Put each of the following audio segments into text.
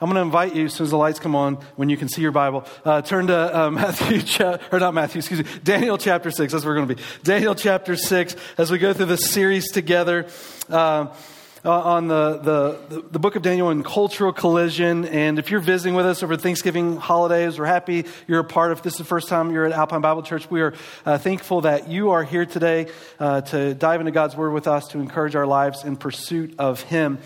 I'm going to invite you, as soon as the lights come on, when you can see your Bible, uh, turn to uh, Matthew, cha- or not Matthew, excuse me, Daniel chapter 6. That's where we're going to be. Daniel chapter 6, as we go through this series together. Uh, uh, on the, the, the, book of Daniel and cultural collision. And if you're visiting with us over Thanksgiving holidays, we're happy you're a part. If this is the first time you're at Alpine Bible Church, we are uh, thankful that you are here today uh, to dive into God's Word with us to encourage our lives in pursuit of Him.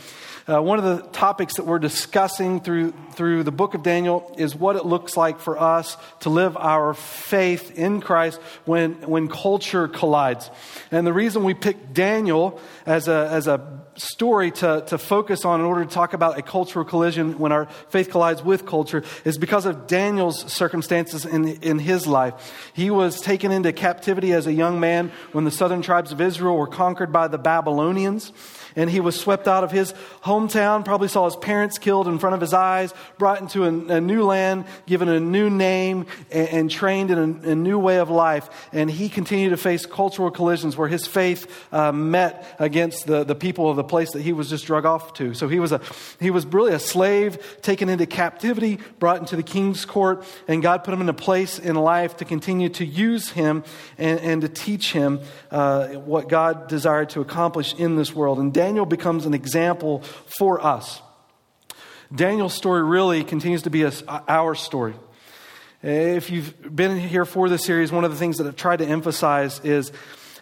Uh, one of the topics that we're discussing through, through the book of Daniel is what it looks like for us to live our faith in Christ when, when culture collides. And the reason we picked Daniel as a, as a story to, to focus on in order to talk about a cultural collision when our faith collides with culture is because of Daniel's circumstances in, in his life. He was taken into captivity as a young man when the southern tribes of Israel were conquered by the Babylonians and he was swept out of his hometown, probably saw his parents killed in front of his eyes, brought into a, a new land, given a new name, and, and trained in a, a, new way of life. And he continued to face cultural collisions where his faith uh, met against the, the people of the place that he was just drug off to. So he was, a, he was really a slave taken into captivity, brought into the king's court, and God put him in a place in life to continue to use him and, and to teach him uh, what God desired to accomplish in this world. And Daniel becomes an example for us. Daniel's story really continues to be a, our story. If you've been here for this series, one of the things that I've tried to emphasize is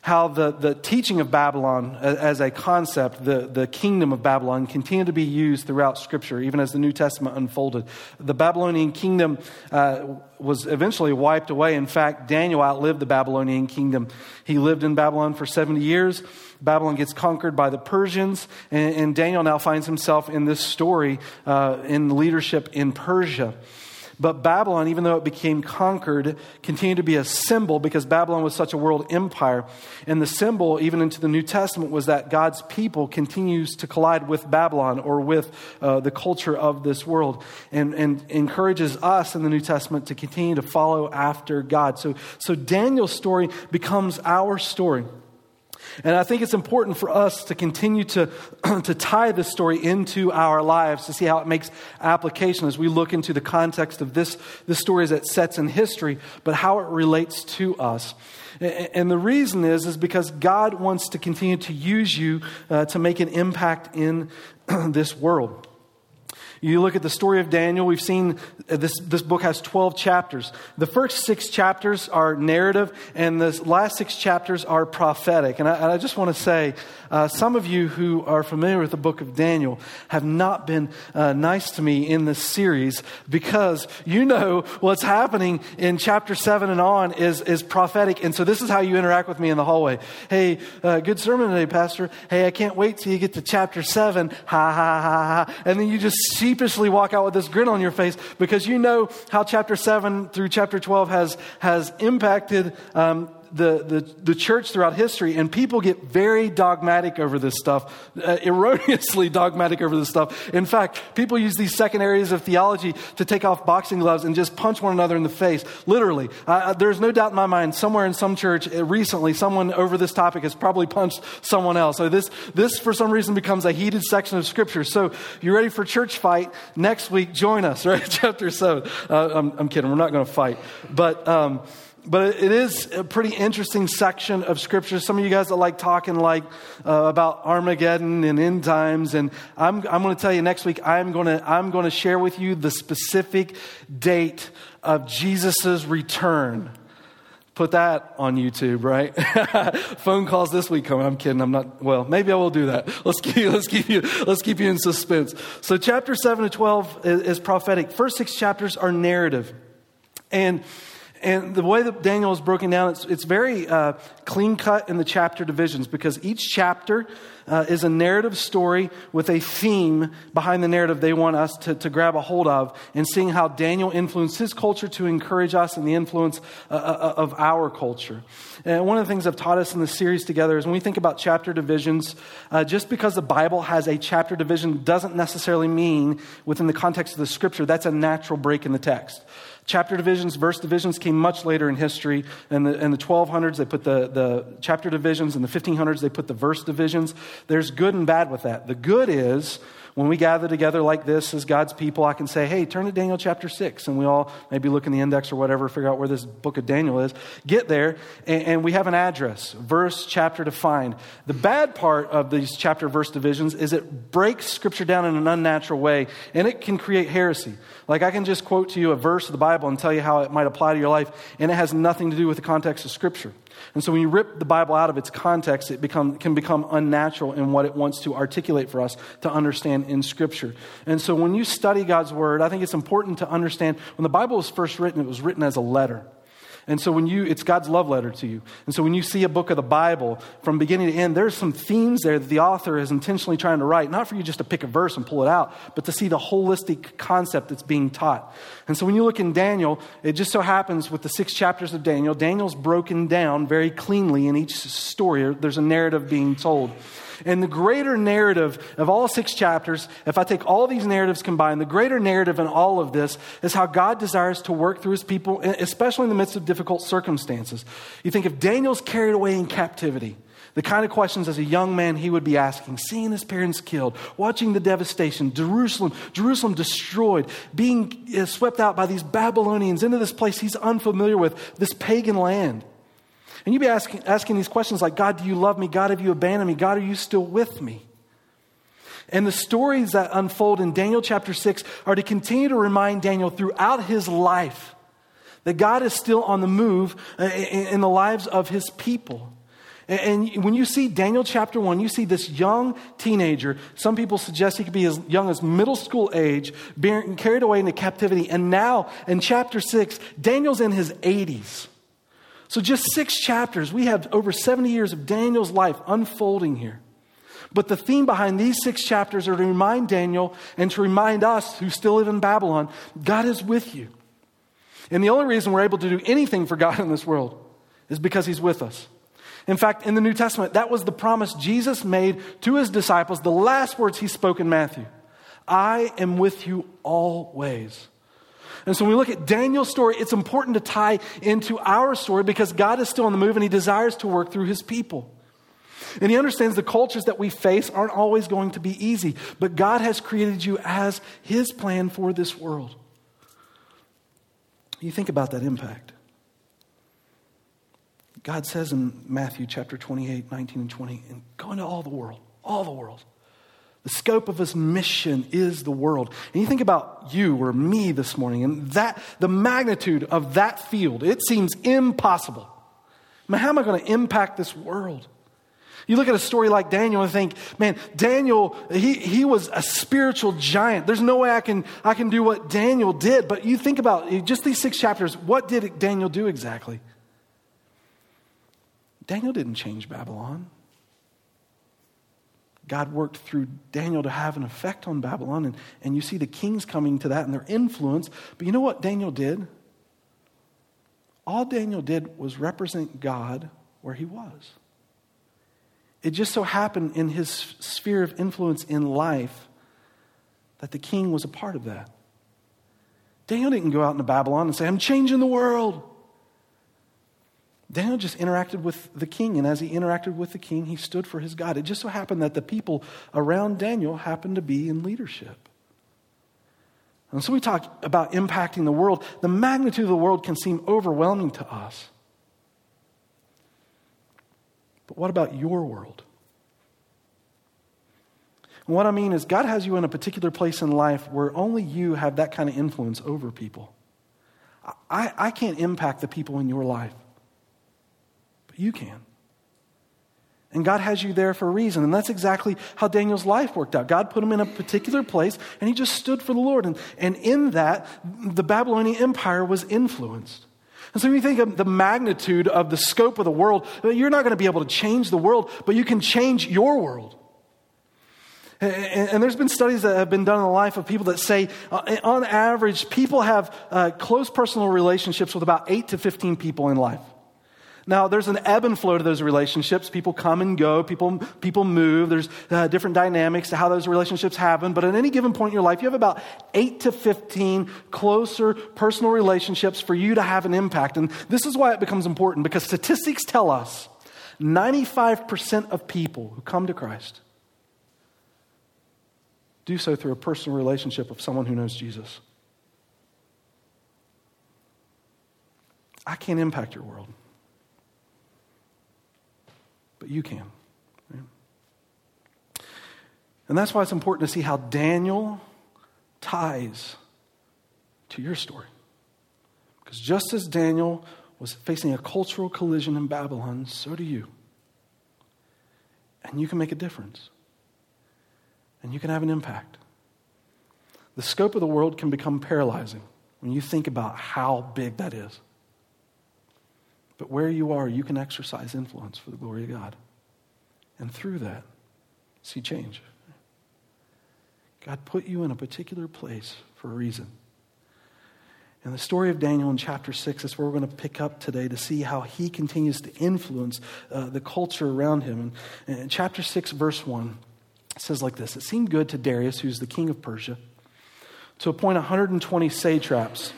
how the, the teaching of Babylon as a concept, the, the kingdom of Babylon, continued to be used throughout Scripture, even as the New Testament unfolded. The Babylonian kingdom uh, was eventually wiped away. In fact, Daniel outlived the Babylonian kingdom. He lived in Babylon for 70 years. Babylon gets conquered by the Persians, and, and Daniel now finds himself in this story uh, in leadership in Persia. But Babylon, even though it became conquered, continued to be a symbol because Babylon was such a world empire. And the symbol, even into the New Testament, was that God's people continues to collide with Babylon or with uh, the culture of this world and, and encourages us in the New Testament to continue to follow after God. So, so Daniel's story becomes our story. And I think it's important for us to continue to, to tie this story into our lives to see how it makes application as we look into the context of this, this story as it sets in history, but how it relates to us. And the reason is, is because God wants to continue to use you uh, to make an impact in this world. You look at the story of Daniel, we've seen this, this book has 12 chapters. The first six chapters are narrative, and the last six chapters are prophetic. And I, and I just want to say, uh, some of you who are familiar with the book of Daniel have not been uh, nice to me in this series because you know what's happening in chapter 7 and on is, is prophetic. And so this is how you interact with me in the hallway. Hey, uh, good sermon today, Pastor. Hey, I can't wait till you get to chapter 7. Ha, ha, ha, ha. And then you just sheepishly walk out with this grin on your face because you know how chapter 7 through chapter 12 has, has impacted um, the, the, the church throughout history, and people get very dogmatic over this stuff, uh, erroneously dogmatic over this stuff. In fact, people use these second areas of theology to take off boxing gloves and just punch one another in the face. Literally. Uh, there's no doubt in my mind, somewhere in some church uh, recently, someone over this topic has probably punched someone else. So this, this for some reason, becomes a heated section of Scripture. So you ready for church fight? Next week, join us, right? Chapter 7. Uh, I'm, I'm, kidding. We're not going to fight. But. Um, but it is a pretty interesting section of scripture. Some of you guys that like talking like uh, about Armageddon and end times, and I'm, I'm going to tell you next week. I'm going to I'm going to share with you the specific date of Jesus's return. Put that on YouTube, right? Phone calls this week coming. I'm kidding. I'm not. Well, maybe I will do that. Let's keep let's keep you let's keep you in suspense. So, chapter seven to twelve is, is prophetic. First six chapters are narrative, and and the way that Daniel is broken down, it's, it's very uh, clean cut in the chapter divisions because each chapter uh, is a narrative story with a theme behind the narrative they want us to, to grab a hold of and seeing how Daniel influenced his culture to encourage us and the influence uh, uh of our culture. And one of the things I've taught us in the series together is when we think about chapter divisions, uh, just because the Bible has a chapter division doesn't necessarily mean within the context of the scripture that's a natural break in the text. Chapter divisions, verse divisions came much later in history. In the, in the 1200s, they put the, the chapter divisions. In the 1500s, they put the verse divisions. There's good and bad with that. The good is when we gather together like this as God's people, I can say, hey, turn to Daniel chapter 6. And we all maybe look in the index or whatever, figure out where this book of Daniel is. Get there, and, and we have an address, verse, chapter to find. The bad part of these chapter verse divisions is it breaks Scripture down in an unnatural way, and it can create heresy. Like I can just quote to you a verse of the Bible and tell you how it might apply to your life, and it has nothing to do with the context of Scripture. And so when you rip the Bible out of its context, it become, can become unnatural in what it wants to articulate for us to understand in Scripture. And so when you study God's Word, I think it's important to understand when the Bible was first written, it was written as a letter. And so when you, it's God's love letter to you. And so when you see a book of the Bible from beginning to end, there's some themes there that the author is intentionally trying to write, not for you just to pick a verse and pull it out, but to see the holistic concept that's being taught. And so when you look in Daniel, it just so happens with the six chapters of Daniel, Daniel's broken down very cleanly in each story. There's a narrative being told. And the greater narrative of all six chapters, if I take all these narratives combined, the greater narrative in all of this is how God desires to work through his people, especially in the midst of difficult circumstances. You think if Daniel's carried away in captivity, the kind of questions as a young man he would be asking, seeing his parents killed, watching the devastation, Jerusalem, Jerusalem destroyed, being uh, swept out by these Babylonians into this place he's unfamiliar with, this pagan land. And you'd be asking, asking these questions like, God, do you love me? God, have you abandoned me? God, are you still with me? And the stories that unfold in Daniel chapter 6 are to continue to remind Daniel throughout his life that God is still on the move uh, in the lives of his people. And when you see Daniel chapter 1, you see this young teenager. Some people suggest he could be as young as middle school age, being carried away into captivity. And now in chapter 6, Daniel's in his 80s. So, just six chapters, we have over 70 years of Daniel's life unfolding here. But the theme behind these six chapters are to remind Daniel and to remind us who still live in Babylon God is with you. And the only reason we're able to do anything for God in this world is because He's with us. In fact, in the New Testament, that was the promise Jesus made to His disciples, the last words He spoke in Matthew I am with you always and so when we look at Daniel's story, it's important to tie into our story because God is still on the move and he desires to work through his people. And he understands the cultures that we face aren't always going to be easy, but God has created you as his plan for this world. You think about that impact. God says in Matthew chapter 28, 19 and 20, and go into all the world, all the world. The scope of his mission is the world. And you think about you or me this morning, and that the magnitude of that field, it seems impossible. I mean, how am I going to impact this world? You look at a story like Daniel and think, man, Daniel, he, he was a spiritual giant. There's no way I can, I can do what Daniel did. But you think about just these six chapters, what did Daniel do exactly? Daniel didn't change Babylon. God worked through Daniel to have an effect on Babylon. And, and you see the kings coming to that and their influence. But you know what Daniel did? All Daniel did was represent God where he was. It just so happened in his sphere of influence in life that the king was a part of that. Daniel didn't go out into Babylon and say, I'm changing the world. Daniel just interacted with the king, and as he interacted with the king, he stood for his God. It just so happened that the people around Daniel happened to be in leadership. And so we talk about impacting the world. The magnitude of the world can seem overwhelming to us. But what about your world? And what I mean is, God has you in a particular place in life where only you have that kind of influence over people. I, I can't impact the people in your life. You can. And God has you there for a reason. And that's exactly how Daniel's life worked out. God put him in a particular place, and he just stood for the Lord. And, and in that, the Babylonian Empire was influenced. And so when you think of the magnitude of the scope of the world, you're not going to be able to change the world, but you can change your world. And, there's been studies that have been done in the life of people that say, uh, on average, people have uh, close personal relationships with about 8 to 15 people in life. Now, there's an ebb and flow to those relationships. People come and go, people, people move. There's uh, different dynamics to how those relationships happen. But at any given point in your life, you have about 8 to 15 closer personal relationships for you to have an impact. And this is why it becomes important because statistics tell us 95% of people who come to Christ do so through a personal relationship of someone who knows Jesus. I can't impact your world, but you can. And that's why it's important to see how Daniel ties to your story. Because just as Daniel was facing a cultural collision in Babylon, so do you. And you can make a difference. And you can have an impact. The scope of the world can become paralyzing when you think about how big that is. But where you are, you can exercise influence for the glory of God. And through that, see change. God put you in a particular place for a reason. And the story of Daniel in chapter 6 is where we're going to pick up today to see how he continues to influence uh, the culture around him. And, in chapter 6, verse 1, says like this It seemed good to Darius, who's the king of Persia, to appoint 120 satraps.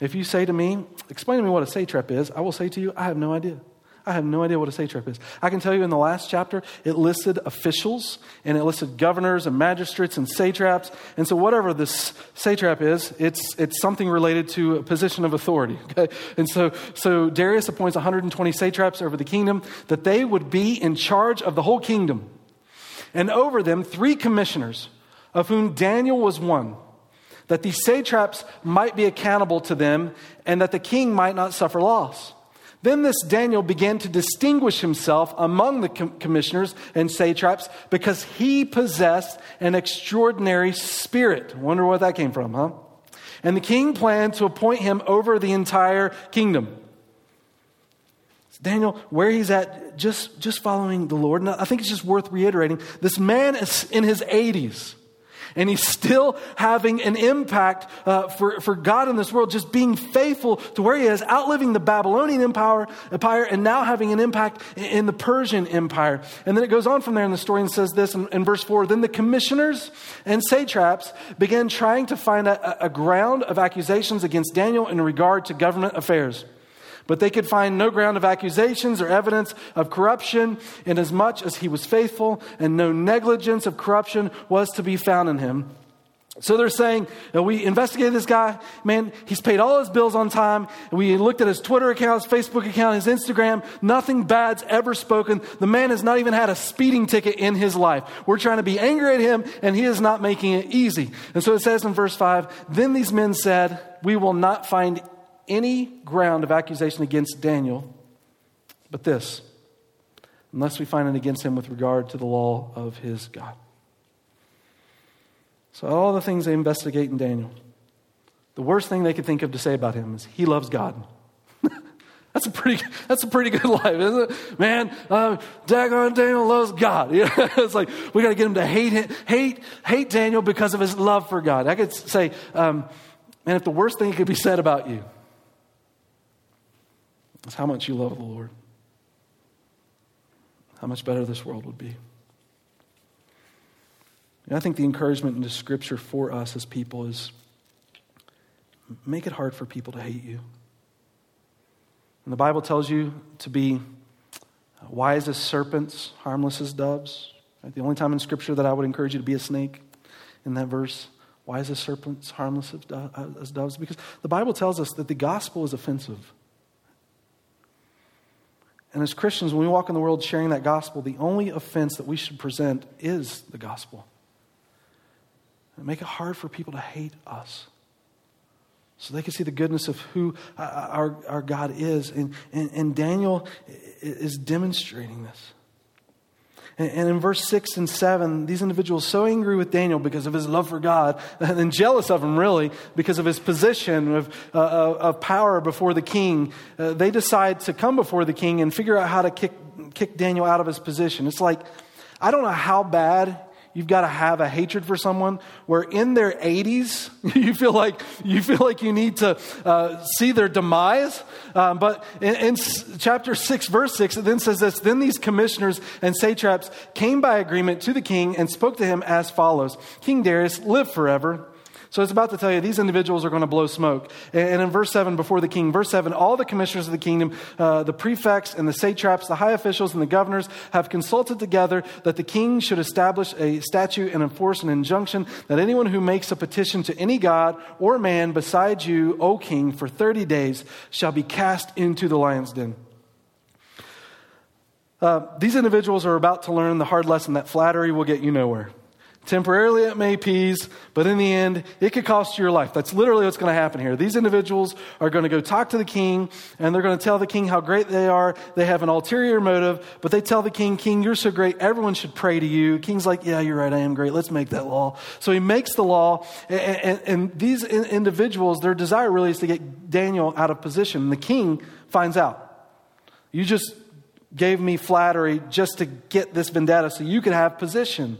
If you say to me, Explain to me what a satrap is, I will say to you, I have no idea. I have no idea what a satrap is. I can tell you in the last chapter, it listed officials and it listed governors and magistrates and satraps. And so, whatever this satrap is, it's, it's something related to a position of authority. Okay? And so, so, Darius appoints 120 satraps over the kingdom that they would be in charge of the whole kingdom. And over them, three commissioners, of whom Daniel was one, that these satraps might be accountable to them and that the king might not suffer loss. Then this Daniel began to distinguish himself among the com- commissioners and satraps because he possessed an extraordinary spirit. Wonder what that came from, huh? And the king planned to appoint him over the entire kingdom. Daniel, where he's at, just, just following the Lord. And I think it's just worth reiterating. This man is in his 80s and he's still having an impact uh, for, for God in this world, just being faithful to where he is, outliving the Babylonian empire, empire and now having an impact in, the Persian empire. And then it goes on from there in the story and says this in, in verse 4 Then the commissioners and satraps began trying to find a, a ground of accusations against Daniel in regard to government affairs. But they could find no ground of accusations or evidence of corruption, inasmuch as he was faithful, and no negligence of corruption was to be found in him. So they're saying, we investigated this guy, man, he's paid all his bills on time. We looked at his Twitter account, his Facebook account, his Instagram. Nothing bad's ever spoken. The man has not even had a speeding ticket in his life. We're trying to be angry at him, and he is not making it easy. And so it says in verse 5 Then these men said, We will not find any ground of accusation against Daniel but this, unless we find it against him with regard to the law of his God. So, all the things they investigate in Daniel, the worst thing they could think of to say about him is he loves God. that's, a pretty, that's a pretty good life, isn't it? Man, uh, Dagon Daniel loves God. it's like we got to get him to hate, hate, hate Daniel because of his love for God. I could say, um, man, if the worst thing could be said about you how much you love the Lord. How much better this world would be. And I think the encouragement in the scripture for us as people is make it hard for people to hate you. And the Bible tells you to be wise as serpents, harmless as doves. The only time in Scripture that I would encourage you to be a snake in that verse, wise as serpents, harmless as doves, because the Bible tells us that the gospel is offensive. And as Christians, when we walk in the world sharing that gospel, the only offense that we should present is the gospel. And make it hard for people to hate us so they can see the goodness of who uh, our, our God is. And, and, and Daniel is demonstrating this. And in verse 6 and 7, these individuals so angry with Daniel because of his love for God and jealous of him, really, because of his position of, uh, of power before the king, uh, they decide to come before the king and figure out how to kick, kick Daniel out of his position. It's like, I don't know how bad you've got to have a hatred for someone where in their 80s you feel like you feel like you need to uh, see their demise. Um, but in, in, chapter 6 verse 6 it then says this then these commissioners and satraps came by agreement to the king and spoke to him as follows. King darius live forever So it's about to tell you these individuals are going to blow smoke. And in verse 7, before the king, verse 7, all the commissioners of the kingdom, uh, the prefects and the satraps, the high officials and the governors have consulted together that the king should establish a statute and enforce an injunction that anyone who makes a petition to any god or man besides you, O king, for 30 days shall be cast into the lion's den. Uh, these individuals are about to learn the hard lesson that flattery will get you nowhere. Temporarily, it may appease, but in the end, it could cost you your life. That's literally what's going to happen here. These individuals are going to go talk to the king, and they're going to tell the king how great they are. They have an ulterior motive, but they tell the king, King, you're so great, everyone should pray to you. king's like, Yeah, you're right, I am great. Let's make that law. So he makes the law, and, and, and these individuals, their desire really is to get Daniel out of position. And the king finds out. You just gave me flattery just to get this vendetta so you could have position.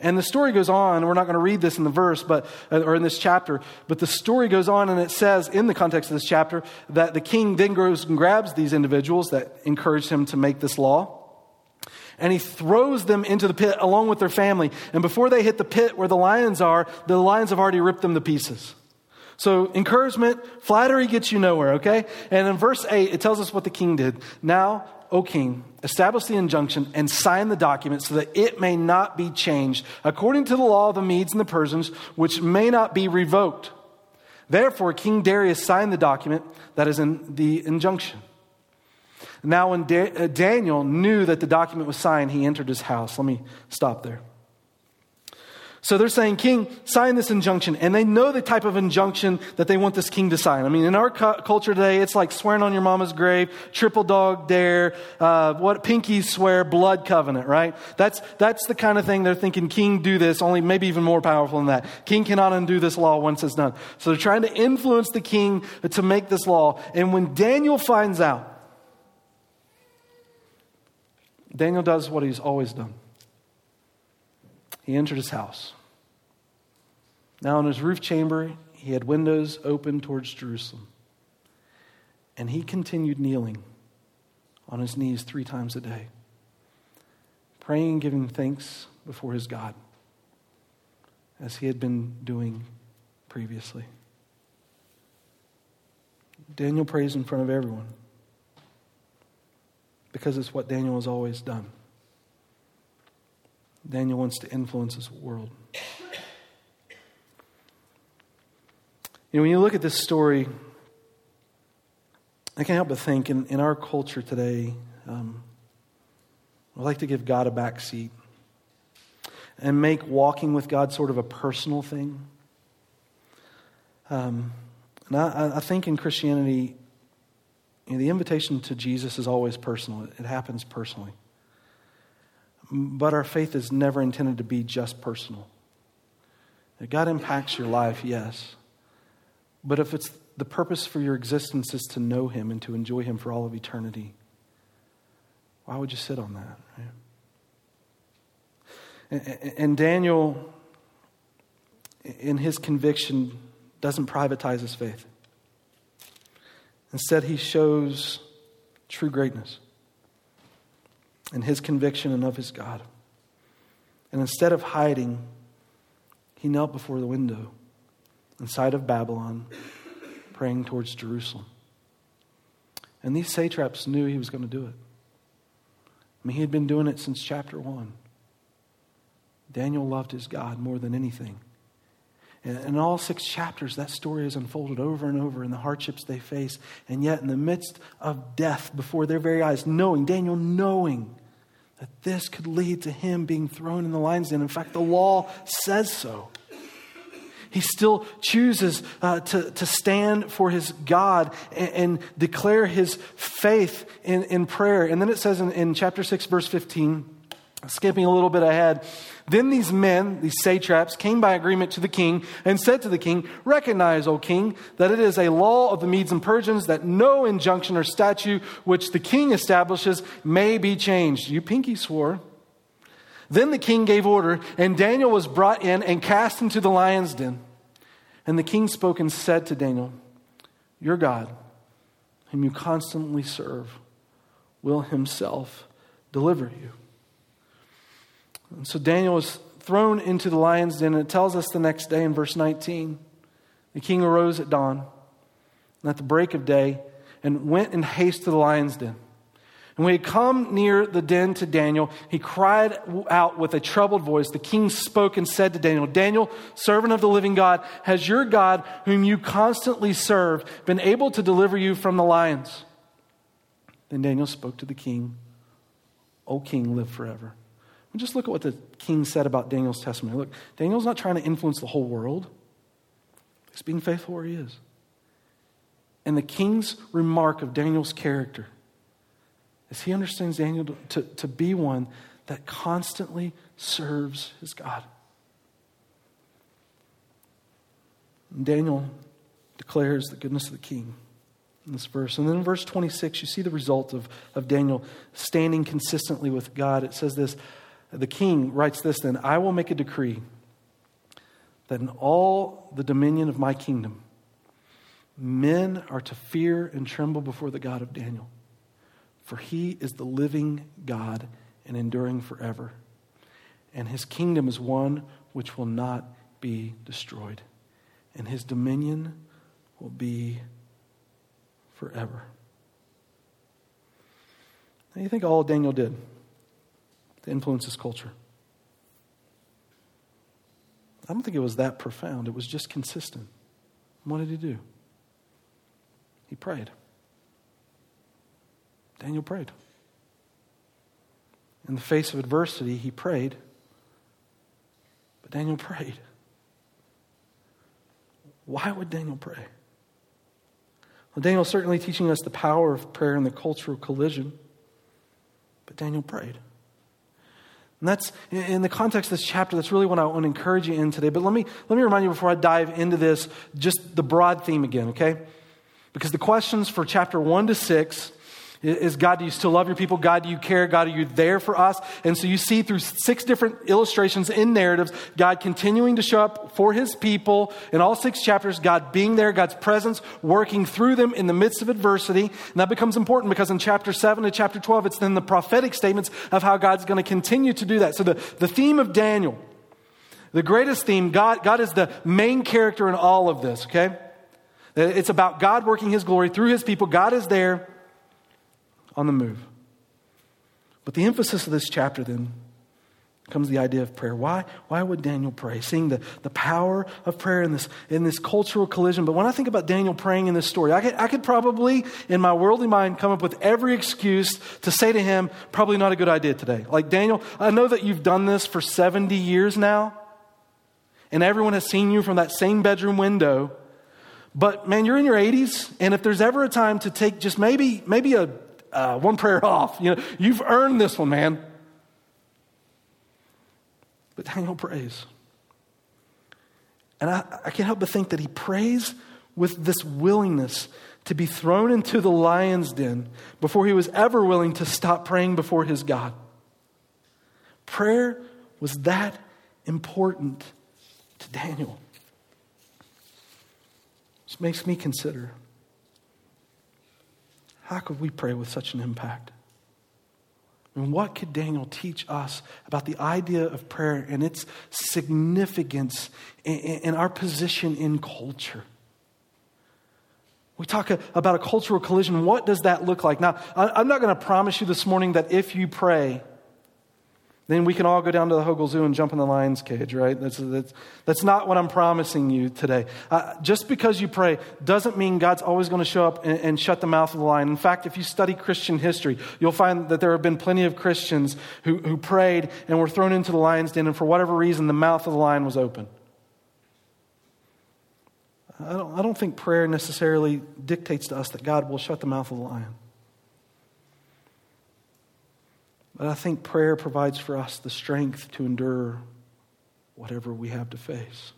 And the story goes on. We're not going to read this in the verse, but uh, or in this chapter, but the story goes on, and it says in the context of this chapter that the king then goes and grabs these individuals that encouraged him to make this law. And he throws them into the pit along with their family. And before they hit the pit where the lions are, the lions have already ripped them to pieces. So, encouragement, flattery gets you nowhere, okay? And in verse 8, it tells us what the king did. Now, O king, establish the injunction and sign the document so that it may not be changed according to the law of the Medes and the Persians, which may not be revoked. Therefore, King Darius signed the document that is in the injunction. Now, when da- uh, Daniel knew that the document was signed, he entered his house. Let me stop there. So they're saying, King, sign this injunction. And they know the type of injunction that they want this king to sign. I mean, in our cu- culture today, it's like swearing on your mama's grave, triple dog dare, uh, what pinky swear, blood covenant, right? That's, that's the kind of thing they're thinking, King, do this, only maybe even more powerful than that. King cannot undo this law once it's done. So they're trying to influence the king to make this law. And when Daniel finds out, Daniel does what he's always done he entered his house. Now, in his roof chamber, he had windows open towards Jerusalem. And he continued kneeling on his knees three times a day, praying and giving thanks before his God, as he had been doing previously. Daniel prays in front of everyone because it's what Daniel has always done. Daniel wants to influence this world. You know, when you look at this story, I can't help but think in, in our culture today, um, we like to give God a back seat and make walking with God sort of a personal thing. Um, and I, I, think in Christianity, you know, the invitation to Jesus is always personal, it happens personally. But our faith is never intended to be just personal. God impacts your life, yes. But if it's the purpose for your existence is to know Him and to enjoy Him for all of eternity, why would you sit on that? Right? And Daniel, in his conviction, doesn't privatize his faith. Instead, he shows true greatness and his conviction and of his God. And instead of hiding, he knelt before the window inside of Babylon, praying towards Jerusalem. And these satraps knew he was going to do it. I mean, he had been doing it since chapter 1. Daniel loved his God more than anything. And in all six chapters, that story is unfolded over and over in the hardships they face. And yet, in the midst of death before their very eyes, knowing, Daniel knowing that this could lead to him being thrown in the lion's den. In fact, the law says so. He still chooses uh, to, to stand for his God and, and declare his faith in, in prayer. And then it says in, in chapter 6, verse 15, skipping a little bit ahead, then these men, these satraps, came by agreement to the king and said to the king, Recognize, O king, that it is a law of the Medes and Persians that no injunction or statute which the king establishes may be changed. You pinky swore. Then the king gave order, and Daniel was brought in and cast into the lion's den. And the king spoke and said to Daniel, Your God, whom you constantly serve, will himself deliver you. And so Daniel was thrown into the lion's den, and it tells us the next day in verse 19 The king arose at dawn and at the break of day and went in haste to the lion's den. And when he had come near the den to Daniel, he cried out with a troubled voice. The king spoke and said to Daniel, Daniel, servant of the living God, has your God, whom you constantly serve, been able to deliver you from the lions? Then Daniel spoke to the king, O king, live forever. And just look at what the king said about Daniel's testimony. Look, Daniel's not trying to influence the whole world, he's being faithful where he is. And the king's remark of Daniel's character is he understands Daniel to, to, be one that constantly serves his God. And Daniel declares the goodness of the king in this verse. And then in verse 26, you see the result of, of Daniel standing consistently with God. It says this the king writes this then I will make a decree that in all the dominion of my kingdom, men are to fear and tremble before the God of Daniel. For he is the living God and enduring forever. And his kingdom is one which will not be destroyed, and his dominion will be forever. Now, you think all Daniel did to influence his culture? I don't think it was that profound. It was just consistent. What did he do? He prayed. Daniel prayed. In the face of adversity, he prayed. But Daniel prayed. Why would Daniel pray? Well, Daniel's certainly teaching us the power of prayer in the cultural collision. But Daniel prayed. And that's in the context of this chapter, that's really what I want to encourage you in today. But let me, let me remind you before I dive into this, just the broad theme again, okay? Because the questions for chapter 1 to 6 is God, do you still love your people? God, do you care? God, are you there for us? And so you see through six different illustrations in narratives, God continuing to show up for his people in all six chapters, God being there, God's presence working through them in the midst of adversity. And that becomes important because in chapter 7 to chapter 12, it's then the prophetic statements of how God's going to continue to do that. So the, the theme of Daniel, the greatest theme, God, God is the main character in all of this, okay? It's about God working his glory through his people. God is there on the move. But the emphasis of this chapter then comes the idea of prayer. Why, why would Daniel pray? Seeing the, the power of prayer in this, in this cultural collision. But when I think about Daniel praying in this story, I could, I could probably, in my worldly mind, come up with every excuse to say to him, probably not a good idea today. Like, Daniel, I know that you've done this for 70 years now, and everyone has seen you from that same bedroom window. But man, you're in your 80s, and if there's ever a time to take just maybe, maybe a uh, one prayer off. You know, you've earned this one, man. But Daniel prays. And I, I can't help but think that he prays with this willingness to be thrown into the lion's den before he was ever willing to stop praying before his God. Prayer was that important to Daniel. This makes me consider how could we pray with such an impact? And what could Daniel teach us about the idea of prayer and its significance in our position in culture? We talk about a cultural collision. What does that look like? Now, I'm not going to promise you this morning that if you pray, then we can all go down to the Hogle Zoo and jump in the lion's cage, right? That's, that's, that's not what I'm promising you today. Uh, just because you pray doesn't mean God's always going to show up and, and, shut the mouth of the lion. In fact, if you study Christian history, you'll find that there have been plenty of Christians who, who prayed and were thrown into the lion's den, and for whatever reason, the mouth of the lion was open. I don't, I don't think prayer necessarily dictates to us that God will shut the mouth of the lion. But I think prayer provides for us the strength to endure whatever we have to face.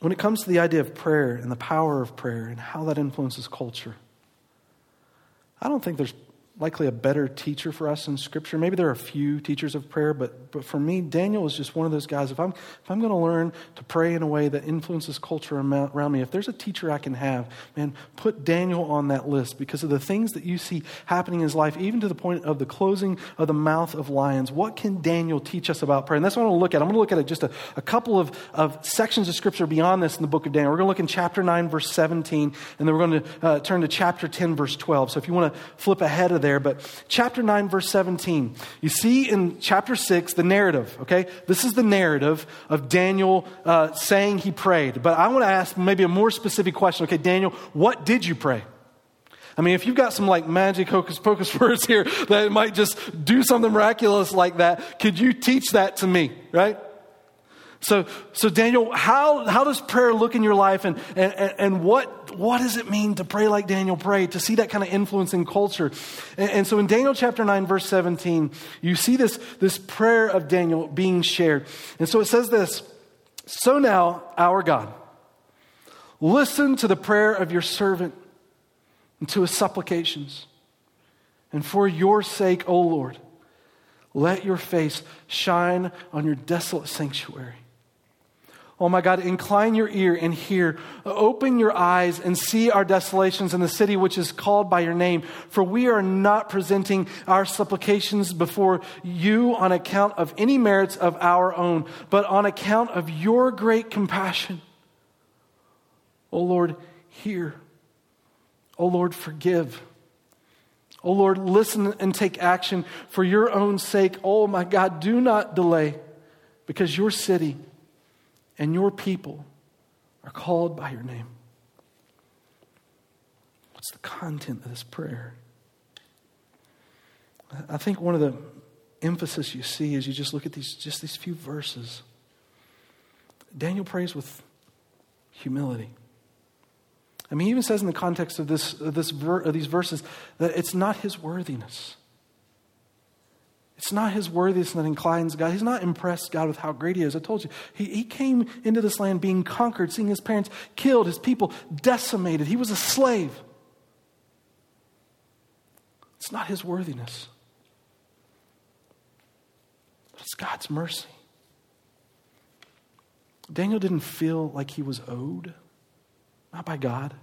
When it comes to the idea of prayer and the power of prayer and how that influences culture, I don't think there's likely a better teacher for us in Scripture. Maybe there are a few teachers of prayer, but, but for me, Daniel is just one of those guys. If I'm, if I'm going to learn to pray in a way that influences culture around me, if there's a teacher I can have, man, put Daniel on that list because of the things that you see happening in his life, even to the point of the closing of the mouth of lions. What can Daniel teach us about prayer? And that's what I want to look at. I'm going to look at just a, a couple of, of sections of Scripture beyond this in the book of Daniel. We're going to look in chapter 9, verse 17, and then we're going to uh, turn to chapter 10, verse 12. So if you want to flip ahead of there, there, but chapter 9, verse 17. You see in chapter 6 the narrative, okay? This is the narrative of Daniel uh, saying he prayed. But I want to ask maybe a more specific question. Okay, Daniel, what did you pray? I mean, if you've got some like magic hocus pocus words here that might just do something miraculous like that, could you teach that to me, right? So, so Daniel, how, how does prayer look in your life and, and, and what, what does it mean to pray like Daniel prayed, to see that kind of influence in culture? And, and so in Daniel chapter 9, verse 17, you see this, this prayer of Daniel being shared. And so it says this So now, our God, listen to the prayer of your servant and to his supplications. And for your sake, O Lord, let your face shine on your desolate sanctuary. Oh my God, incline your ear and hear. Open your eyes and see our desolations in the city which is called by your name. For we are not presenting our supplications before you on account of any merits of our own, but on account of your great compassion. Oh Lord, hear. Oh Lord, forgive. Oh Lord, listen and take action for your own sake. Oh my God, do not delay because your city and your people are called by your name. What's the content of this prayer? I think one of the emphasis you see as you just look at these just these few verses. Daniel prays with humility. I mean, he even says in the context of this, of this of these verses that it's not his worthiness. It's not his worthiness that inclines God. He's not impressed God with how great he is. I told you, he, he came into this land being conquered, seeing his parents killed, his people decimated. He was a slave. It's not his worthiness, but it's God's mercy. Daniel didn't feel like he was owed, not by God.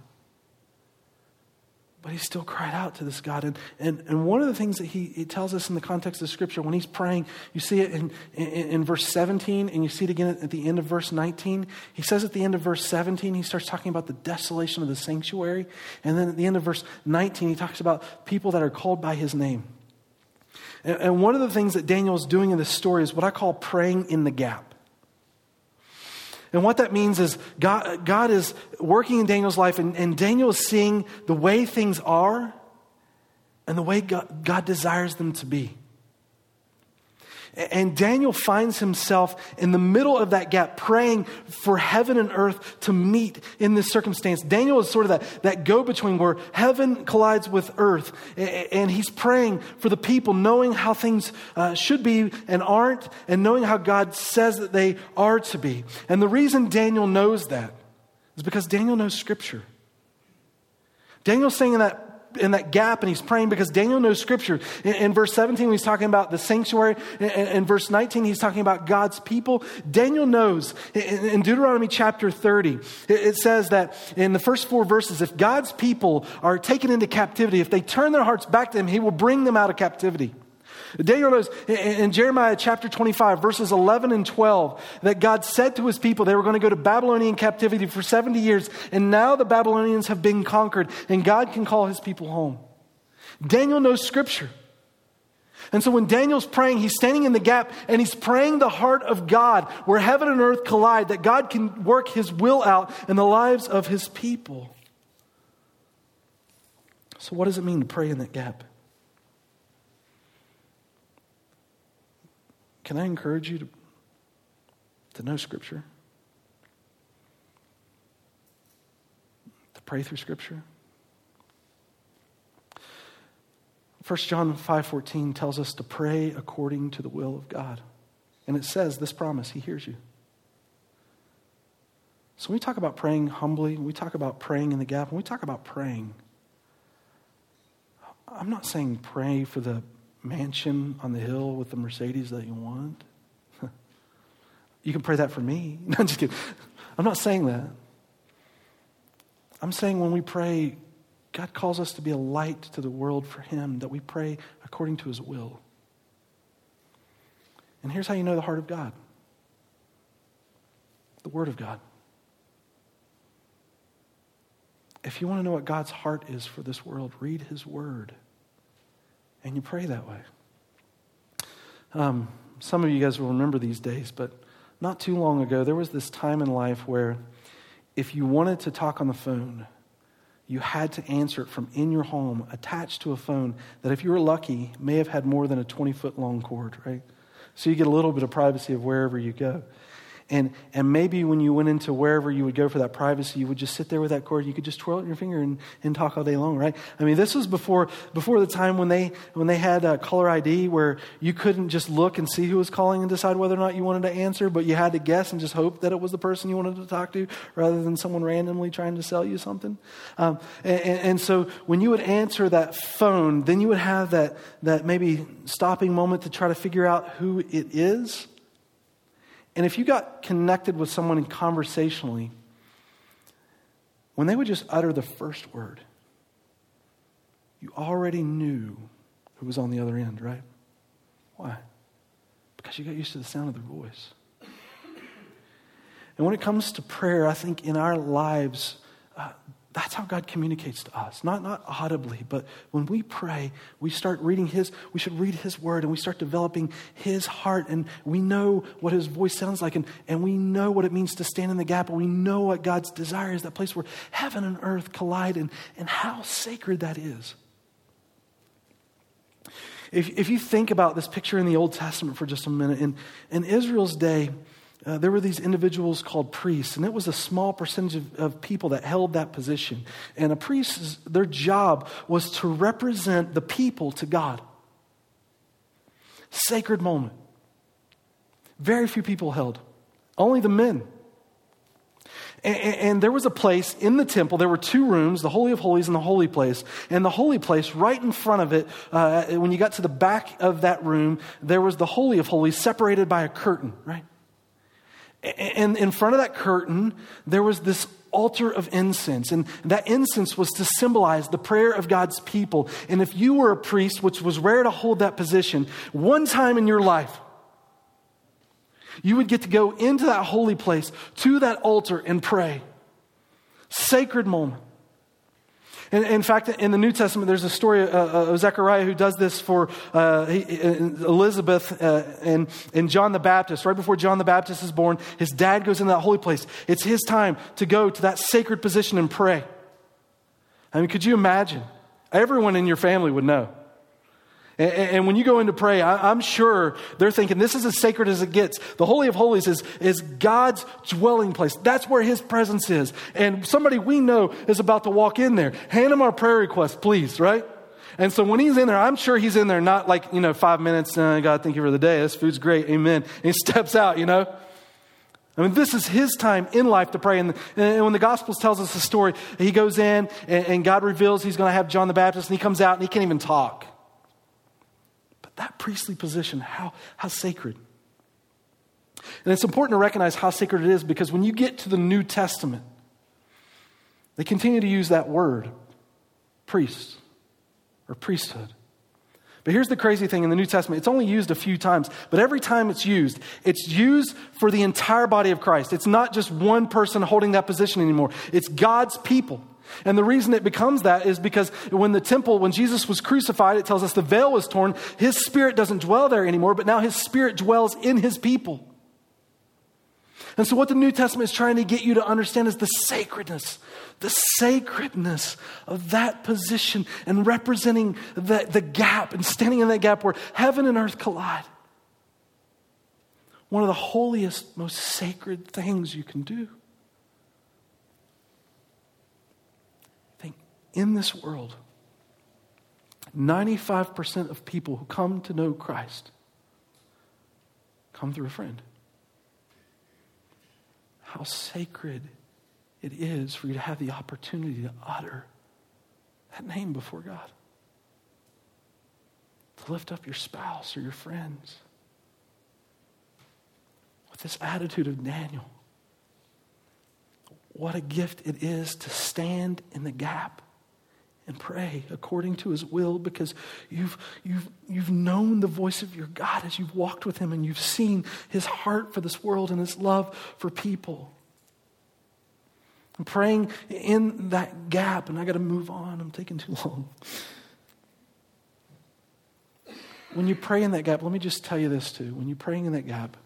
But he still cried out to this God. And, and, and one of the things that he, he tells us in the context of Scripture, when he's praying, you see it in, in, in, verse 17, and you see it again at the end of verse 19. He says at the end of verse 17, he starts talking about the desolation of the sanctuary. And then at the end of verse 19, he talks about people that are called by his name. And, and one of the things that Daniel is doing in this story is what I call praying in the gap. And what that means is God, God is working in Daniel's life, and, and Daniel is seeing the way things are and the way God, God desires them to be. And Daniel finds himself in the middle of that gap, praying for heaven and earth to meet in this circumstance. Daniel is sort of that, that go between where heaven collides with earth. And he's praying for the people, knowing how things uh, should be and aren't, and knowing how God says that they are to be. And the reason Daniel knows that is because Daniel knows Scripture. Daniel's saying in that in that gap and he's praying because Daniel knows scripture. In, in verse 17, he's talking about the sanctuary. In, in, verse 19, he's talking about God's people. Daniel knows in, in Deuteronomy chapter 30, it, it says that in the first four verses, if God's people are taken into captivity, if they turn their hearts back to him, he will bring them out of captivity. Daniel knows in Jeremiah chapter 25, verses 11 and 12, that God said to his people they were going to go to Babylonian captivity for 70 years, and now the Babylonians have been conquered, and God can call his people home. Daniel knows scripture. And so when Daniel's praying, he's standing in the gap and he's praying the heart of God where heaven and earth collide, that God can work his will out in the lives of his people. So, what does it mean to pray in that gap? Can I encourage you to, to know Scripture? To pray through Scripture? 1 John 5:14 tells us to pray according to the will of God. And it says this promise, he hears you. So when we talk about praying humbly, when we talk about praying in the gap, when we talk about praying, I'm not saying pray for the mansion on the hill with the Mercedes that you want. you can pray that for me. No, I'm just kidding. I'm not saying that. I'm saying when we pray, God calls us to be a light to the world for Him, that we pray according to His will. And here's how you know the heart of God the Word of God. If you want to know what God's heart is for this world, read His Word. And you pray that way. Um, some of you guys will remember these days, but not too long ago, there was this time in life where if you wanted to talk on the phone, you had to answer it from in your home, attached to a phone that, if you were lucky, may have had more than a 20 foot long cord, right? So you get a little bit of privacy of wherever you go. And, and maybe when you went into wherever you would go for that privacy, you would just sit there with that cord. You could just twirl it in your finger and, and talk all day long, right? I mean, this was before, before the time when they, when they had a caller ID where you couldn't just look and see who was calling and decide whether or not you wanted to answer, but you had to guess and just hope that it was the person you wanted to talk to rather than someone randomly trying to sell you something. Um, and, and so when you would answer that phone, then you would have that, that maybe stopping moment to try to figure out who it is. And if you got connected with someone conversationally, when they would just utter the first word, you already knew who was on the other end, right? Why? Because you got used to the sound of their voice. And when it comes to prayer, I think in our lives, uh, that's how God communicates to us. Not, not audibly, but when we pray, we start reading His, we should read His Word and we start developing His heart and we know what His voice sounds like and, and we know what it means to stand in the gap and we know what God's desire is, that place where heaven and earth collide and, and how sacred that is. If, if you think about this picture in the Old Testament for just a minute, in, in Israel's day, uh, there were these individuals called priests, and it was a small percentage of, of people that held that position. And a priest, their job was to represent the people to God. Sacred moment. Very few people held, only the men. And, and, there was a place in the temple, there were two rooms, the Holy of Holies and the Holy Place. And the Holy Place, right in front of it, uh, when you got to the back of that room, there was the Holy of Holies separated by a curtain, right? And in front of that curtain, there was this altar of incense. And that incense was to symbolize the prayer of God's people. And if you were a priest, which was rare to hold that position, one time in your life, you would get to go into that holy place, to that altar, and pray. Sacred moment. In, in, fact, in the New Testament, there's a story uh, uh of Zechariah who does this for uh, he, Elizabeth uh, and, and John the Baptist. Right before John the Baptist is born, his dad goes into that holy place. It's his time to go to that sacred position and pray. I mean, could you imagine? Everyone in your family would know. And, and when you go in to pray, I, am sure they're thinking this is as sacred as it gets. The Holy of Holies is, is God's dwelling place. That's where His presence is. And somebody we know is about to walk in there. Hand him our prayer request, please, right? And so when he's in there, I'm sure he's in there not like, you know, five minutes, uh, God, thank you for the day. This food's great. Amen. And he steps out, you know. I mean, this is his time in life to pray. And, and when the Gospels tells us the story, he goes in and, and God reveals he's going to have John the Baptist, and he comes out and he can't even talk that priestly position, how, how sacred. And it's important to recognize how sacred it is because when you get to the New Testament, they continue to use that word, priest or priesthood. But here's the crazy thing in the New Testament it's only used a few times, but every time it's used, it's used for the entire body of Christ. It's not just one person holding that position anymore, it's God's people. And the reason it becomes that is because when the temple, when Jesus was crucified, it tells us the veil was torn. His spirit doesn't dwell there anymore, but now his spirit dwells in his people. And so, what the New Testament is trying to get you to understand is the sacredness, the sacredness of that position and representing the, the gap and standing in that gap where heaven and earth collide. One of the holiest, most sacred things you can do. In this world, 95% of people who come to know Christ come through a friend. How sacred it is for you to have the opportunity to utter that name before God. to lift up your spouse or your friends with this attitude of Daniel. What a gift it is to stand in the gap and pray according to his will because you've, you've, you've known the voice of your God as you've walked with him and you've seen his heart for this world and his love for people. I'm praying in that gap, and I got to move on. I'm taking too long. When you pray in that gap, let me just tell you this too. When you're praying in that gap,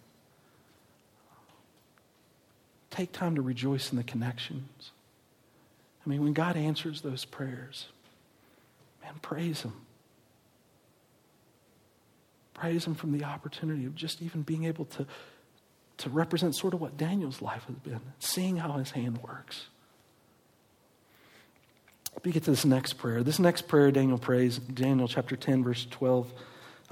take time to rejoice in the connections. I mean, when God answers those prayers, man, praise Him. Praise Him from the opportunity of just even being able to, to represent sort of what Daniel's life has been, seeing how His hand works. We get to this next prayer. This next prayer Daniel prays, Daniel chapter 10, verse 12.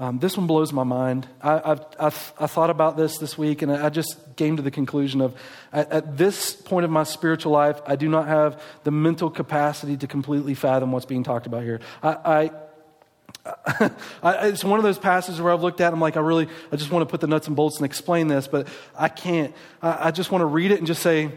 Um, this one blows my mind. I, I've, I've, I thought about this this week, and I just came to the conclusion of at, at, this point of my spiritual life, I do not have the mental capacity to completely fathom what's being talked about here. I, I, I it's one of those passages where I've looked at. I'm like, I really, I just want to put the nuts and bolts and explain this, but I can't. I, I just want to read it and just say,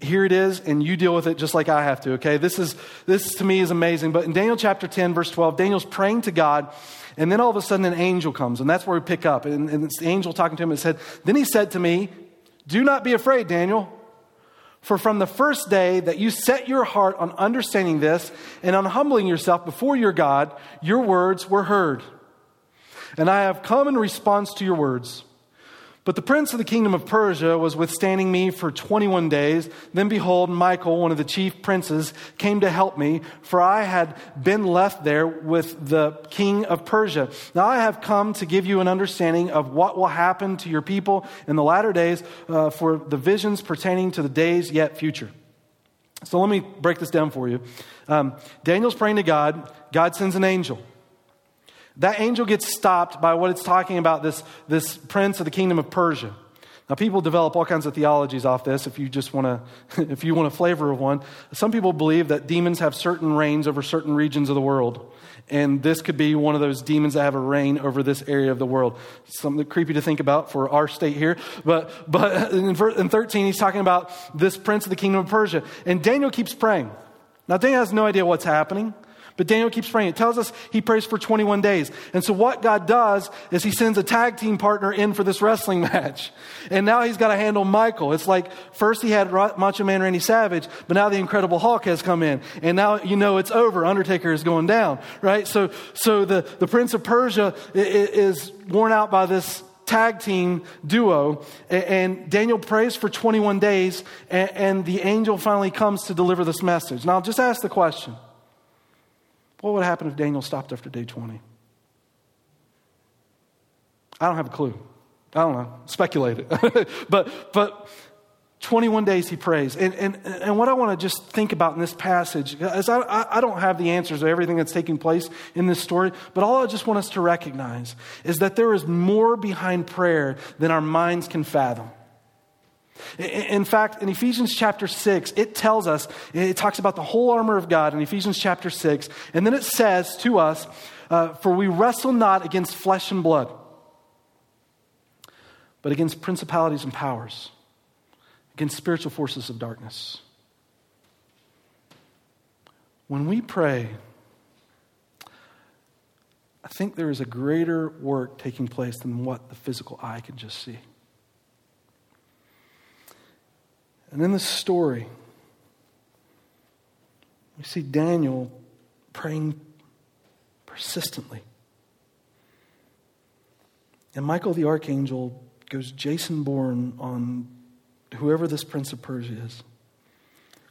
here it is, and you deal with it just like I have to. Okay, this is this to me is amazing. But in Daniel chapter 10, verse 12, Daniel's praying to God and then all of a sudden, an angel comes, and that's where we pick up. And, and it's the angel talking to him and said, Then he said to me, Do not be afraid, Daniel. For from the first day that you set your heart on understanding this and on humbling yourself before your God, your words were heard. And I have come in response to your words. But the prince of the kingdom of Persia was withstanding me for 21 days. Then behold, Michael, one of the chief princes, came to help me, for I had been left there with the king of Persia. Now I have come to give you an understanding of what will happen to your people in the latter days uh, for the visions pertaining to the days yet future. So let me break this down for you. Um, Daniel's praying to God. God sends an angel. That angel gets stopped by what it's talking about this, this prince of the kingdom of Persia. Now, people develop all kinds of theologies off this if you just want to, if you want a flavor of one. Some people believe that demons have certain reigns over certain regions of the world. And this could be one of those demons that have a reign over this area of the world. Something creepy to think about for our state here. But, but in, in 13, he's talking about this prince of the kingdom of Persia. And Daniel keeps praying. Now, Daniel has no idea what's happening. But Daniel keeps praying. It tells us he prays for 21 days. And so what God does is he sends a tag team partner in for this wrestling match. And now he's got to handle Michael. It's like first he had Macho Man Randy Savage, but now the Incredible Hulk has come in. And now you know it's over. Undertaker is going down, right? So, so the, the Prince of Persia is worn out by this tag team duo. And Daniel prays for 21 days, and the angel finally comes to deliver this message. Now, just ask the question what would happen if Daniel stopped after day 20? I don't have a clue. I don't know. Speculate it. but, but 21 days he prays. And, and, and what I want to just think about in this passage is I, I don't have the answers to everything that's taking place in this story, but all I just want us to recognize is that there is more behind prayer than our minds can fathom. In fact, in Ephesians chapter 6, it tells us, it talks about the whole armor of God in Ephesians chapter 6, and then it says to us, uh, For we wrestle not against flesh and blood, but against principalities and powers, against spiritual forces of darkness. When we pray, I think there is a greater work taking place than what the physical eye can just see. And in this story, we see Daniel praying persistently. And Michael the archangel goes Jason Bourne on whoever this prince of Persia is.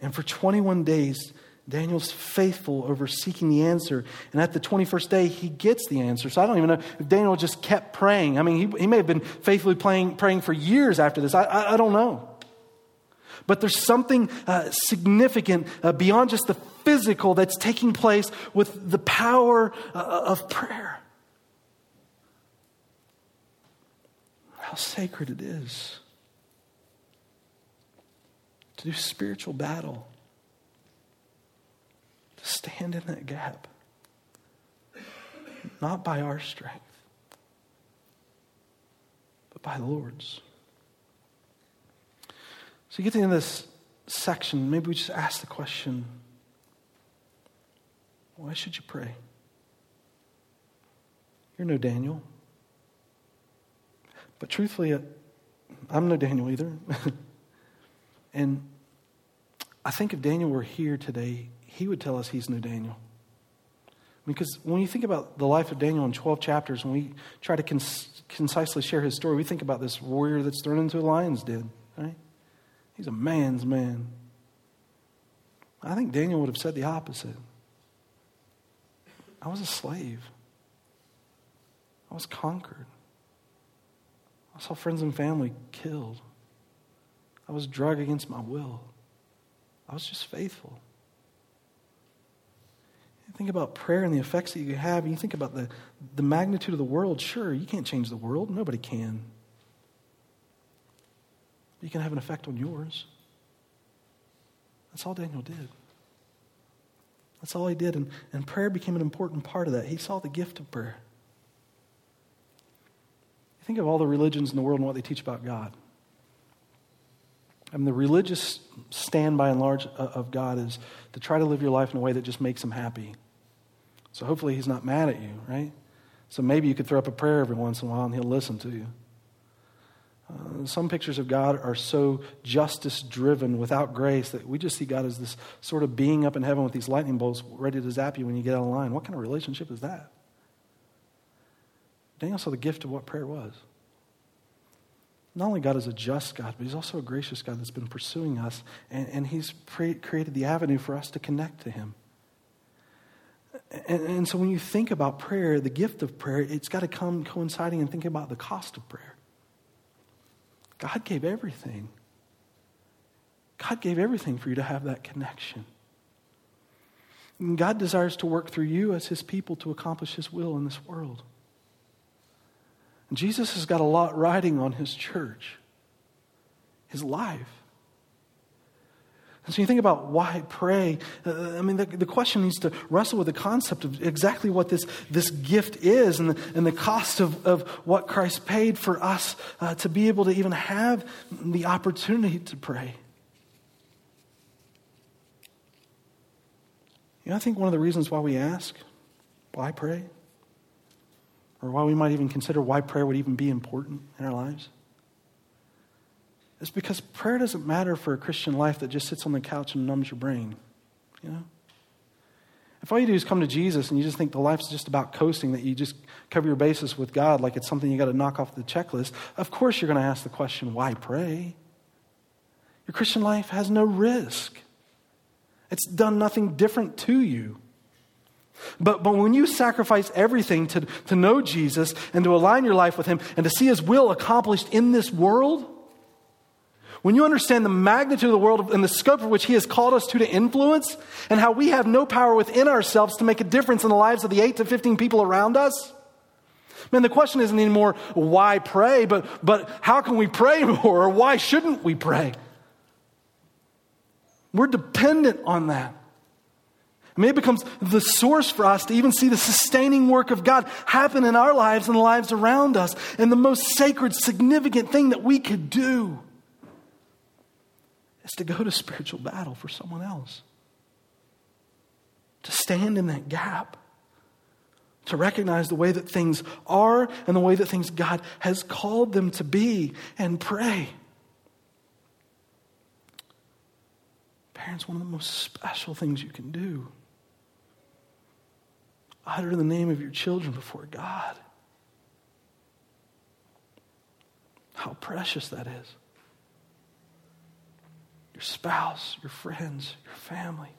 And for 21 days, Daniel's faithful over seeking the answer. And at the 21st day, he gets the answer. So I don't even know if Daniel just kept praying. I mean, he, he may have been faithfully praying, praying for years after this. I, I, I don't know. But there's something uh, significant uh, beyond just the physical that's taking place with the power uh, of prayer. How sacred it is to do spiritual battle, to stand in that gap. not by our strength, but by the Lord's. So you get to the end of this section, maybe we just ask the question why should you pray? You're no Daniel. But truthfully, uh, I'm no Daniel either. and I think if Daniel were here today, he would tell us he's no Daniel. Because when you think about the life of Daniel in 12 chapters, when we try to concisely share his story, we think about this warrior that's thrown into a lion's den, right? He's a man's man. I think Daniel would have said the opposite. I was a slave. I was conquered. I saw friends and family killed. I was dragged against my will. I was just faithful. You think about prayer and the effects that you have, and you think about the, the magnitude of the world. Sure, you can't change the world, nobody can. You can have an effect on yours. That's all Daniel did. That's all he did. And, and prayer became an important part of that. He saw the gift of prayer. Think of all the religions in the world and what they teach about God. I mean, the religious stand by and large uh, of God is to try to live your life in a way that just makes him happy. So hopefully he's not mad at you, right? So maybe you could throw up a prayer every once in a while and he'll listen to you. Uh, some pictures of God are so justice driven without grace that we just see God as this sort of being up in heaven with these lightning bolts ready to zap you when you get out of line. What kind of relationship is that? Daniel saw the gift of what prayer was. Not only God is a just God, but He's also a gracious God that's been pursuing us, and, and He's pre- created the avenue for us to connect to Him. And, and so when you think about prayer, the gift of prayer, it's got to come coinciding and thinking about the cost of prayer. God gave everything. God gave everything for you to have that connection. And God desires to work through you as his people to accomplish his will in this world. And Jesus has got a lot riding on his church, his life. And so you think about why pray. Uh, I mean, the, the, question needs to wrestle with the concept of exactly what this, this gift is and the, and the cost of, of what Christ paid for us uh, to be able to even have the opportunity to pray. You know, I think one of the reasons why we ask, why pray, or why we might even consider why prayer would even be important in our lives, is because prayer doesn't matter for a Christian life that just sits on the couch and numbs your brain. You know? If all you do is come to Jesus and you just think the life's just about coasting, that you just cover your bases with God like it's something you got to knock off the checklist, of course you're going to ask the question, why pray? Your Christian life has no risk. It's done nothing different to you. But, but when you sacrifice everything to, to know Jesus and to align your life with Him and to see His will accomplished in this world, when you understand the magnitude of the world and the scope of which He has called us to to influence, and how we have no power within ourselves to make a difference in the lives of the 8 to 15 people around us, man, the question isn't anymore why pray, but, but how can we pray more, or why shouldn't we pray? We're dependent on that. I mean, it becomes the source for us to even see the sustaining work of God happen in our lives and the lives around us. And the most sacred, significant thing that we could do is to go to spiritual battle for someone else, to stand in that gap, to recognize the way that things are and the way that things God has called them to be, and pray. Parents, one of the most special things you can do. Utter the name of your children before God. How precious that is your spouse, your friends, your family.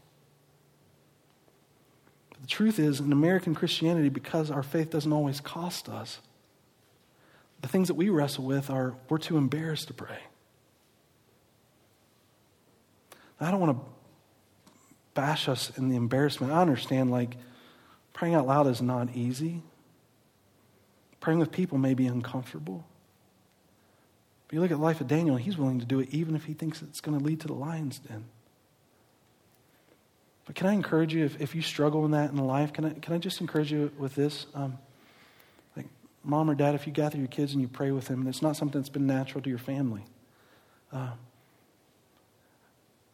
But the truth is, in American Christianity, because our faith doesn't always cost us, the things that we wrestle with are we're too embarrassed to pray. I don't want to bash us in the embarrassment. I understand, like, praying out loud is not easy. Praying with people may be uncomfortable. But you look at the life of Daniel, he's willing to do it even if he thinks it's going to lead to the lion's den. But can I encourage you, if, if you struggle in that in life, can I, can I just encourage you with this? Um, mom or dad, if you gather your kids and you pray with them, and it's not something that's been natural to your family, uh,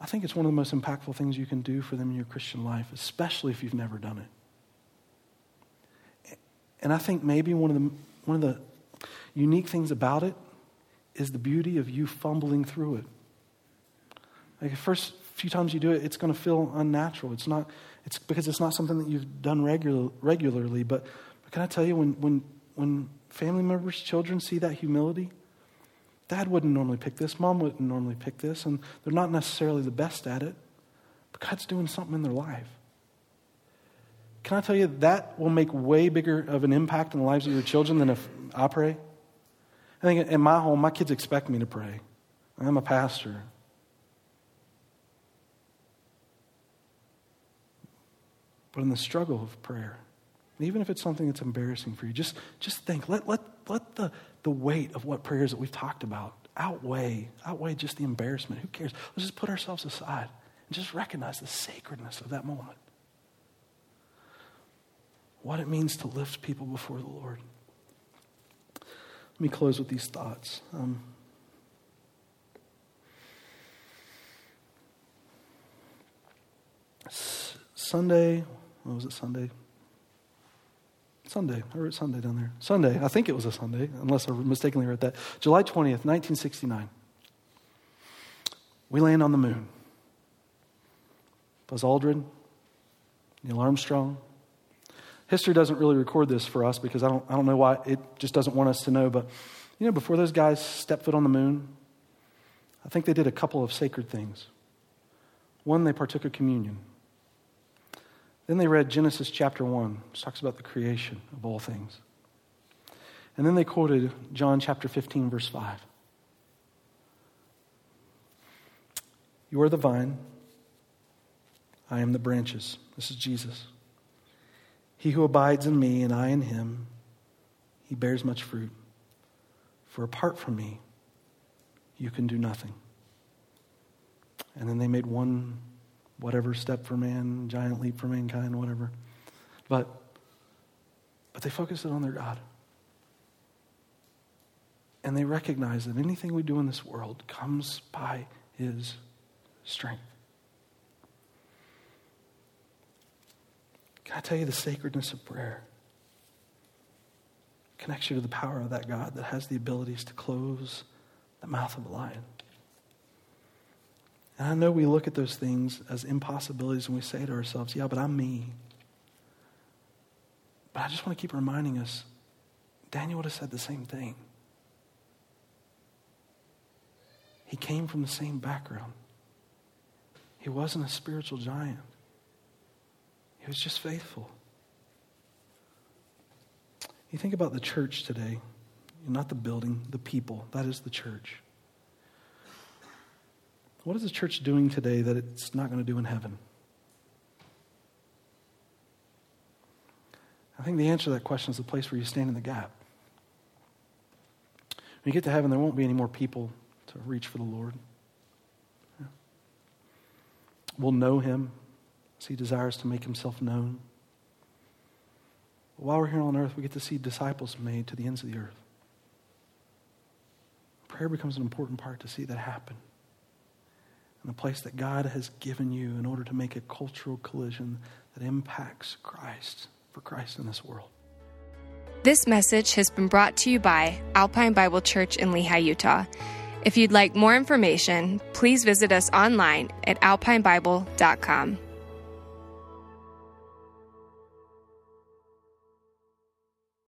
I think it's one of the most impactful things you can do for them in your Christian life, especially if you've never done it. And I think maybe one of the, one of the unique things about it is the beauty of you fumbling through it. Like the first few times you do it, it's going to feel unnatural. It's not, it's because it's not something that you've done regular, regularly. But, but can I tell you, when, when, when family members, children see that humility, Dad wouldn't normally pick this, mom wouldn't normally pick this, and they're not necessarily the best at it, but God's doing something in their life. Can I tell you that will make way bigger of an impact in the lives of your children than if I pray? I think in my home, my kids expect me to pray. I'm a pastor. But in the struggle of prayer, even if it's something that's embarrassing for you, just, just think, let, let, let the, the weight of what prayers that we've talked about outweigh, outweigh just the embarrassment. Who cares? Let's just put ourselves aside and just recognize the sacredness of that moment. What it means to lift people before the Lord. Let me close with these thoughts. Um, Sunday, what was it, Sunday? Sunday. I wrote Sunday down there. Sunday. I think it was a Sunday, unless I mistakenly wrote that. July 20th, 1969. We land on the moon. Buzz Aldrin, Neil Armstrong. History doesn't really record this for us because I don't, I don't know why. It just doesn't want us to know. But, you know, before those guys stepped foot on the moon, I think they did a couple of sacred things. One, they partook of communion. Then they read Genesis chapter 1, which talks about the creation of all things. And then they quoted John chapter 15, verse 5. You are the vine, I am the branches. This is Jesus. He who abides in me and I in him, he bears much fruit. For apart from me, you can do nothing. And then they made one whatever step for man, giant leap for mankind, whatever. But, but they focus it on their God. And they recognize that anything we do in this world comes by his strength. Can I tell you the sacredness of prayer? Connects you to the power of that God that has the abilities to close the mouth of a lion. And I know we look at those things as impossibilities and we say to ourselves, yeah, but I'm me. But I just want to keep reminding us Daniel would have said the same thing. He came from the same background. He wasn't a spiritual giant, he was just faithful. You think about the church today, not the building, the people. That is the church. What is the church doing today that it's not going to do in heaven? I think the answer to that question is the place where you stand in the gap. When you get to heaven, there won't be any more people to reach for the Lord. We'll know him as he desires to make himself known. While we're here on earth, we get to see disciples made to the ends of the earth. Prayer becomes an important part to see that happen and the place that God has given you in order to make a cultural collision that impacts Christ for Christ in this world. This message has been brought to you by Alpine Bible Church in Lehi, Utah. If you'd like more information, please visit us online at alpinebible.com.